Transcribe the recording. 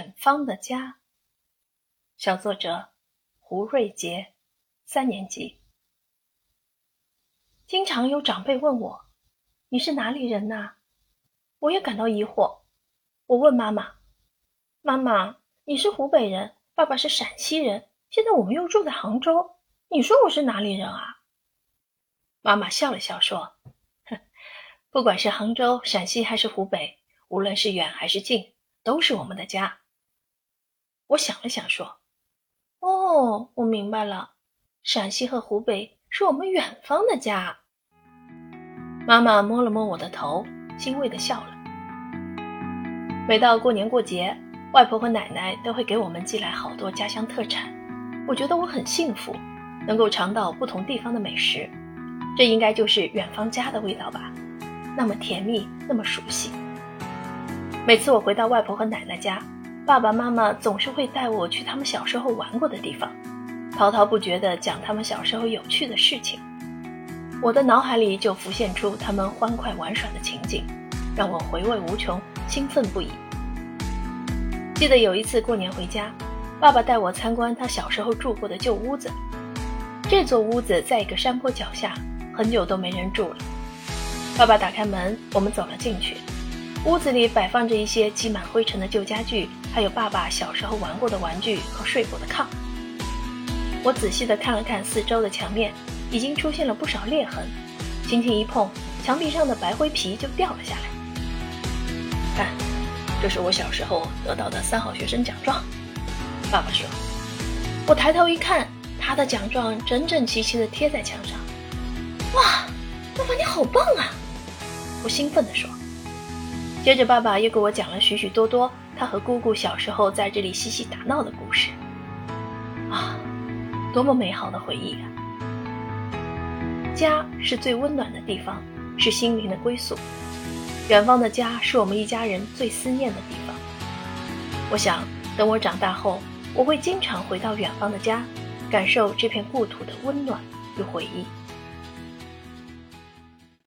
远方的家，小作者胡瑞杰，三年级。经常有长辈问我：“你是哪里人呐？”我也感到疑惑。我问妈妈：“妈妈，你是湖北人，爸爸是陕西人，现在我们又住在杭州，你说我是哪里人啊？”妈妈笑了笑说：“哼，不管是杭州、陕西还是湖北，无论是远还是近，都是我们的家。”我想了想，说：“哦，我明白了，陕西和湖北是我们远方的家。”妈妈摸了摸我的头，欣慰的笑了。每到过年过节，外婆和奶奶都会给我们寄来好多家乡特产，我觉得我很幸福，能够尝到不同地方的美食，这应该就是远方家的味道吧？那么甜蜜，那么熟悉。每次我回到外婆和奶奶家。爸爸妈妈总是会带我去他们小时候玩过的地方，滔滔不绝地讲他们小时候有趣的事情，我的脑海里就浮现出他们欢快玩耍的情景，让我回味无穷，兴奋不已。记得有一次过年回家，爸爸带我参观他小时候住过的旧屋子，这座屋子在一个山坡脚下，很久都没人住了。爸爸打开门，我们走了进去。屋子里摆放着一些积满灰尘的旧家具，还有爸爸小时候玩过的玩具和睡过的炕。我仔细地看了看四周的墙面，已经出现了不少裂痕，轻轻一碰，墙壁上的白灰皮就掉了下来。看，这是我小时候得到的三好学生奖状。爸爸说。我抬头一看，他的奖状整整齐齐地贴在墙上。哇，爸爸你好棒啊！我兴奋地说。接着，爸爸又给我讲了许许多多他和姑姑小时候在这里嬉戏打闹的故事。啊，多么美好的回忆啊！家是最温暖的地方，是心灵的归宿。远方的家是我们一家人最思念的地方。我想，等我长大后，我会经常回到远方的家，感受这片故土的温暖与回忆。